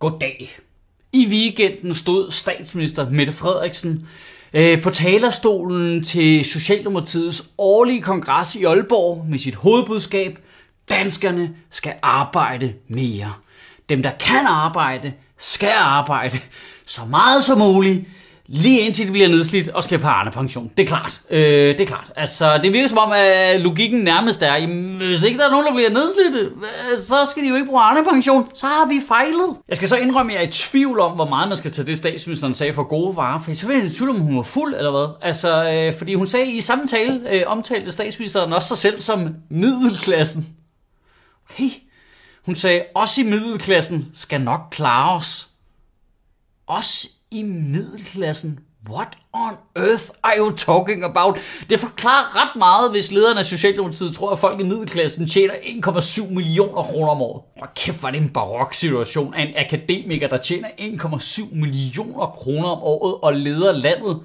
Goddag. I weekenden stod statsminister Mette Frederiksen øh, på talerstolen til Socialdemokratiets årlige kongres i Aalborg med sit hovedbudskab, danskerne skal arbejde mere. Dem, der kan arbejde, skal arbejde så meget som muligt, lige indtil de bliver nedslidt og skal på Arne pension. Det er klart. Øh, det er klart. Altså, det virker som om, at logikken nærmest er, jamen, hvis ikke der er nogen, der bliver nedslidt, øh, så skal de jo ikke bruge Arne pension. Så har vi fejlet. Jeg skal så indrømme, at jeg er i tvivl om, hvor meget man skal tage det, statsministeren sagde for gode varer. For så er i tvivl om, hun var fuld eller hvad. Altså, øh, fordi hun sagde i samme tale, øh, omtalte statsministeren også sig selv som middelklassen. Okay. Hun sagde, også i middelklassen skal nok klare os. Os i middelklassen. What on earth are you talking about? Det forklarer ret meget, hvis lederen af Socialdemokratiet tror, at folk i middelklassen tjener 1,7 millioner kroner om året. Hvor kæft var det en barok situation af en akademiker, der tjener 1,7 millioner kroner om året og leder landet.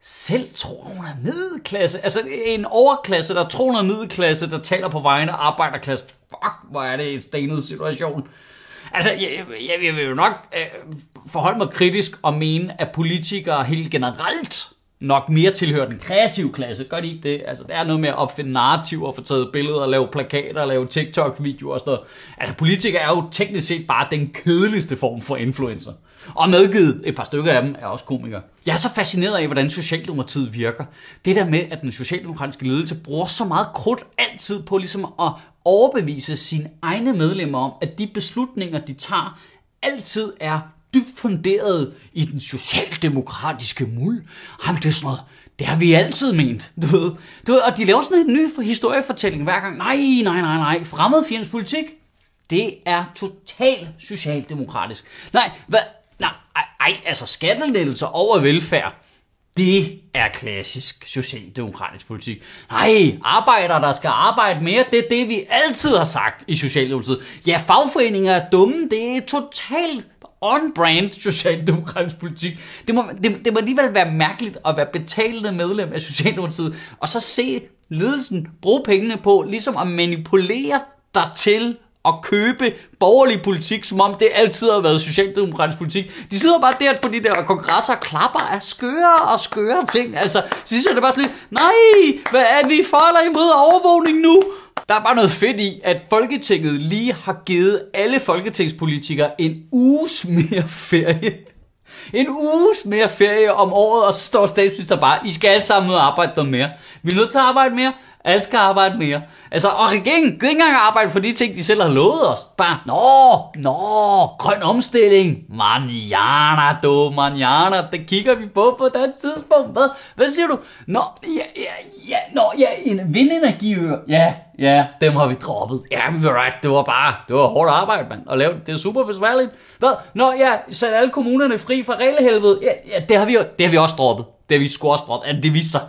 Selv tror hun er middelklasse. Altså en overklasse, der tror hun er middelklasse, der taler på vegne af arbejderklasse. Fuck, hvor er det en stenet situation. Altså, jeg, jeg, jeg vil jo nok øh, forholde mig kritisk og mene, at politikere helt generelt nok mere tilhører den kreative klasse. Gør de ikke det? Altså, det er noget med at opfinde narrativer, få taget billeder, lave plakater, lave TikTok-videoer og sådan noget. Altså, politikere er jo teknisk set bare den kedeligste form for influencer. Og medgivet, et par stykker af dem er også komikere. Jeg er så fascineret af, hvordan Socialdemokratiet virker. Det der med, at den socialdemokratiske ledelse bruger så meget krudt altid på ligesom at overbevise sine egne medlemmer om, at de beslutninger, de tager, altid er dybt funderet i den socialdemokratiske muld. Jamen, det er sådan noget, det har vi altid ment, du ved. Du ved og de laver sådan en ny historiefortælling hver gang. Nej, nej, nej, nej. Fremmedfjendens politik, det er totalt socialdemokratisk. Nej, hvad? Nej, ej, ej, altså skattelettelser over velfærd. Det er klassisk socialdemokratisk politik. Nej, arbejdere, der skal arbejde mere, det er det, vi altid har sagt i Socialdemokratiet. Ja, fagforeninger er dumme, det er totalt on-brand socialdemokratisk politik. Det må, det, det må alligevel være mærkeligt at være betalende medlem af Socialdemokratiet, og så se ledelsen bruge pengene på ligesom at manipulere dig til at købe borgerlig politik, som om det altid har været socialdemokratisk politik. De sidder bare der på de der kongresser og klapper af skøre og skøre ting. Altså, så synes jeg det bare sådan lidt, nej, hvad er vi for eller imod overvågning nu? Der er bare noget fedt i, at Folketinget lige har givet alle folketingspolitikere en uges mere ferie. En uges mere ferie om året, og så står statsminister bare, I skal alle sammen ud og arbejde noget mere. Vi er nødt til at arbejde mere. Alle skal arbejde mere. Altså, og regeringen gider ikke engang arbejde for de ting, de selv har lovet os. Bare, nå, nå, grøn omstilling. Manjana, du, manjana. Det kigger vi på på den tidspunkt. Hvad, hvad siger du? Nå, ja, ja, ja, nå, ja, en vindenergiøer. Ja, ja, dem har vi droppet. Ja, men right, det var bare, det var hårdt arbejde, mand. At lave det er super besværligt. Hvad? Nå, ja, sat alle kommunerne fri fra reglehelvede. Ja, ja, det har vi, det har vi også droppet. Det har vi sgu også droppet. Ja, det viser sig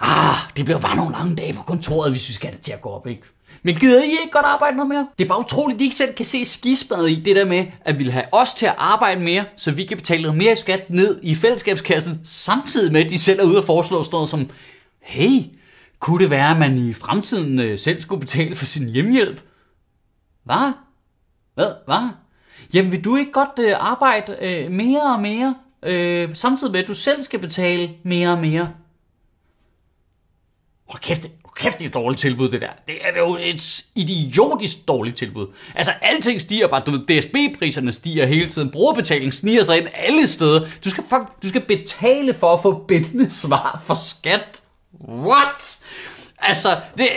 ah, det bliver bare nogle lange dage på kontoret, hvis vi skal have det til at gå op, ikke? Men gider I ikke godt arbejde noget mere? Det er bare utroligt, at de ikke selv kan se skidspadet i det der med, at vi vil have os til at arbejde mere, så vi kan betale noget mere skat ned i fællesskabskassen, samtidig med, at de selv er ude og foreslå sådan noget som, hey, kunne det være, at man i fremtiden øh, selv skulle betale for sin hjemmehjælp? Hvad? Hvad? Hvad? Jamen vil du ikke godt øh, arbejde øh, mere og mere, øh, samtidig med, at du selv skal betale mere og mere? Hold kæft, hold kæft, det er et dårligt tilbud, det der. Det er jo et idiotisk dårligt tilbud. Altså, alting stiger bare. Du ved, DSB-priserne stiger hele tiden. Brugerbetaling sniger sig ind alle steder. Du skal, fuck, du skal betale for at få bindende svar for skat. What? Altså, det,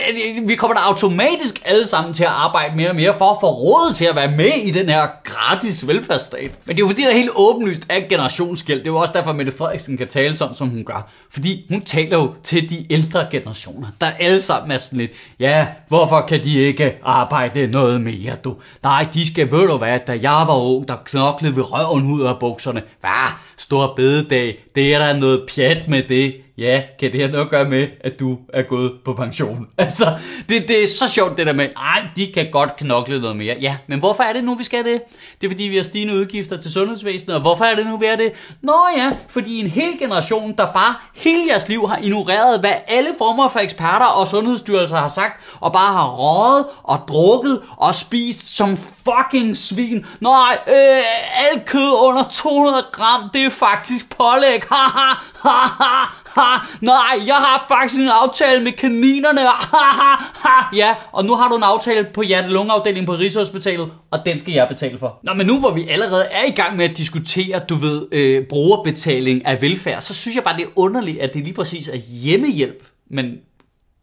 vi kommer da automatisk alle sammen til at arbejde mere og mere for at få råd til at være med i den her gratis velfærdsstat. Men det er jo fordi, der er helt åbenlyst er generationsskæld. Det er jo også derfor, at Mette Frederiksen kan tale sådan, som hun gør. Fordi hun taler jo til de ældre generationer, der alle sammen er sådan lidt, ja, hvorfor kan de ikke arbejde noget mere, du? Nej, de skal, ved du hvad, da jeg var ung, der knoklede ved røven ud af bukserne. Hvad? Stor bededag, det er der noget pjat med det ja, kan det have noget at gøre med, at du er gået på pension? Altså, det, det er så sjovt det der med, ej, de kan godt knokle noget mere. Ja, men hvorfor er det nu, vi skal det? Det er fordi, vi har stigende udgifter til sundhedsvæsenet, og hvorfor er det nu, vi er det? Nå ja, fordi en hel generation, der bare hele jeres liv har ignoreret, hvad alle former for eksperter og sundhedsstyrelser har sagt, og bare har røget og drukket og spist som fucking svin. Nej, øh, alt kød under 200 gram, det er faktisk pålæg. Ha, ha, ha, ha, ha. Nej, jeg har faktisk en aftale med kaninerne. Ha, ha, ha. Ja, og nu har du en aftale på hjerte-lungeafdelingen på Rigshospitalet, og den skal jeg betale for. Nå, men nu hvor vi allerede er i gang med at diskutere, du ved, øh, brugerbetaling af velfærd, så synes jeg bare, det er underligt, at det lige præcis er hjemmehjælp, men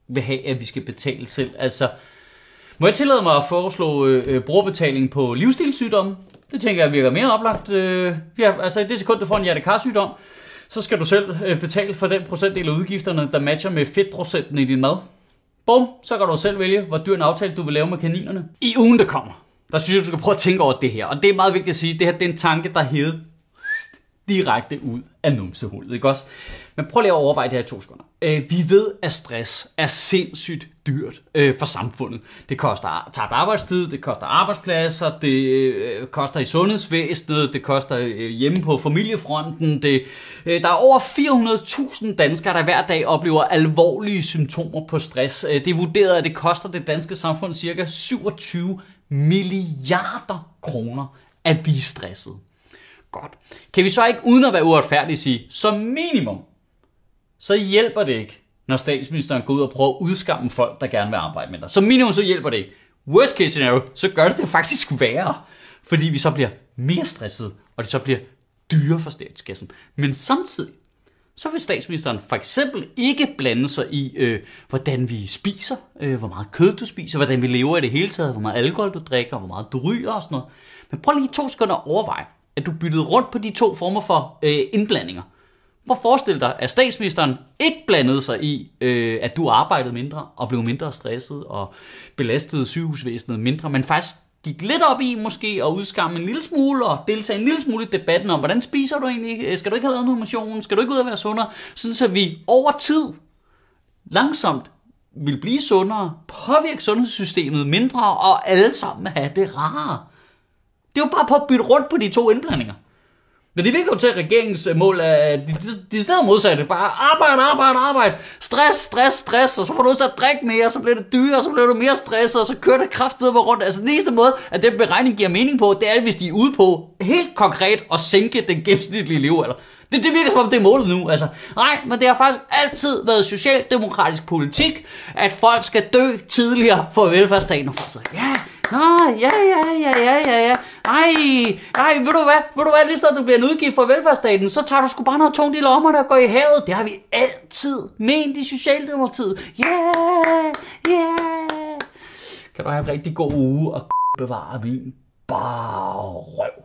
vil have, at vi skal betale selv. Altså, må jeg tillade mig at foreslå øh, øh brugerbetaling på livsstilssygdomme? Det tænker jeg virker mere oplagt. Øh, ja, altså i det sekund, du får en hjertekarsygdom, så skal du selv øh, betale for den procentdel af udgifterne, der matcher med fedtprocenten i din mad. Bum, så kan du selv vælge, hvor dyr en aftale du vil lave med kaninerne. I ugen, der kommer, der synes jeg, du skal prøve at tænke over det her. Og det er meget vigtigt at sige, det her det er en tanke, der er direkte ud af numsehullet, ikke også? Men prøv lige at overveje det her i to sekunder. Øh, vi ved, at stress er sindssygt dyrt øh, for samfundet. Det koster tabt arbejdstid, det koster arbejdspladser, det øh, koster i sundhedsvæsenet, det koster øh, hjemme på familiefronten. Det, øh, der er over 400.000 danskere, der hver dag oplever alvorlige symptomer på stress. Øh, det er vurderet, at det koster det danske samfund cirka 27 milliarder kroner at blive stresset. Godt. Kan vi så ikke, uden at være uretfærdige, sige, som minimum, så hjælper det ikke, når statsministeren går ud og prøver at udskamme folk, der gerne vil arbejde med dig. Så minimum så hjælper det ikke. Worst case scenario, så gør det det faktisk værre, fordi vi så bliver mere stresset, og det så bliver dyre for statskassen. Men samtidig, så vil statsministeren for eksempel ikke blande sig i, øh, hvordan vi spiser, øh, hvor meget kød du spiser, hvordan vi lever i det hele taget, hvor meget alkohol du drikker, hvor meget du ryger og sådan noget. Men prøv lige to sekunder at overveje, at du byttede rundt på de to former for øh, indblandinger. Hvor forestil dig, at statsministeren ikke blandede sig i, øh, at du arbejdede mindre og blev mindre stresset og belastede sygehusvæsenet mindre, men faktisk gik lidt op i måske at udskamme en lille smule og deltage en lille smule i debatten om, hvordan spiser du egentlig? Øh, skal du ikke have lavet noget motion? Skal du ikke ud og være sundere? Sådan så vi over tid langsomt vil blive sundere, påvirke sundhedssystemet mindre og alle sammen have det rarere. Det er jo bare på at bytte rundt på de to indblandinger. Men det virker jo til, at regeringens øh, mål er de, de, de steder modsatte. Bare arbejde, arbejde, arbejde. Stress, stress, stress. Og så får du lyst til at drikke mere, så bliver det dyrere, og så bliver du mere stresset, og så kører det kraftedeme rundt. Altså den eneste måde, at den beregning giver mening på, det er, hvis de er ude på helt konkret at sænke den gennemsnitlige levealder. Det, det virker som om, det er målet nu. Altså, nej, men det har faktisk altid været socialdemokratisk politik, at folk skal dø tidligere for velfærdsstaten. Og folk siger, ja, Nå, ja, ja, ja, ja, ja, ja. Ej, ej, ved du hvad, ved du hvad, lige snart du bliver en udgift for velfærdsstaten, så tager du sgu bare noget tungt i lommerne og går i havet. Det har vi altid ment i Socialdemokratiet. Ja, yeah, ja. Yeah. Kan du have en rigtig god uge og bevare min bare røv.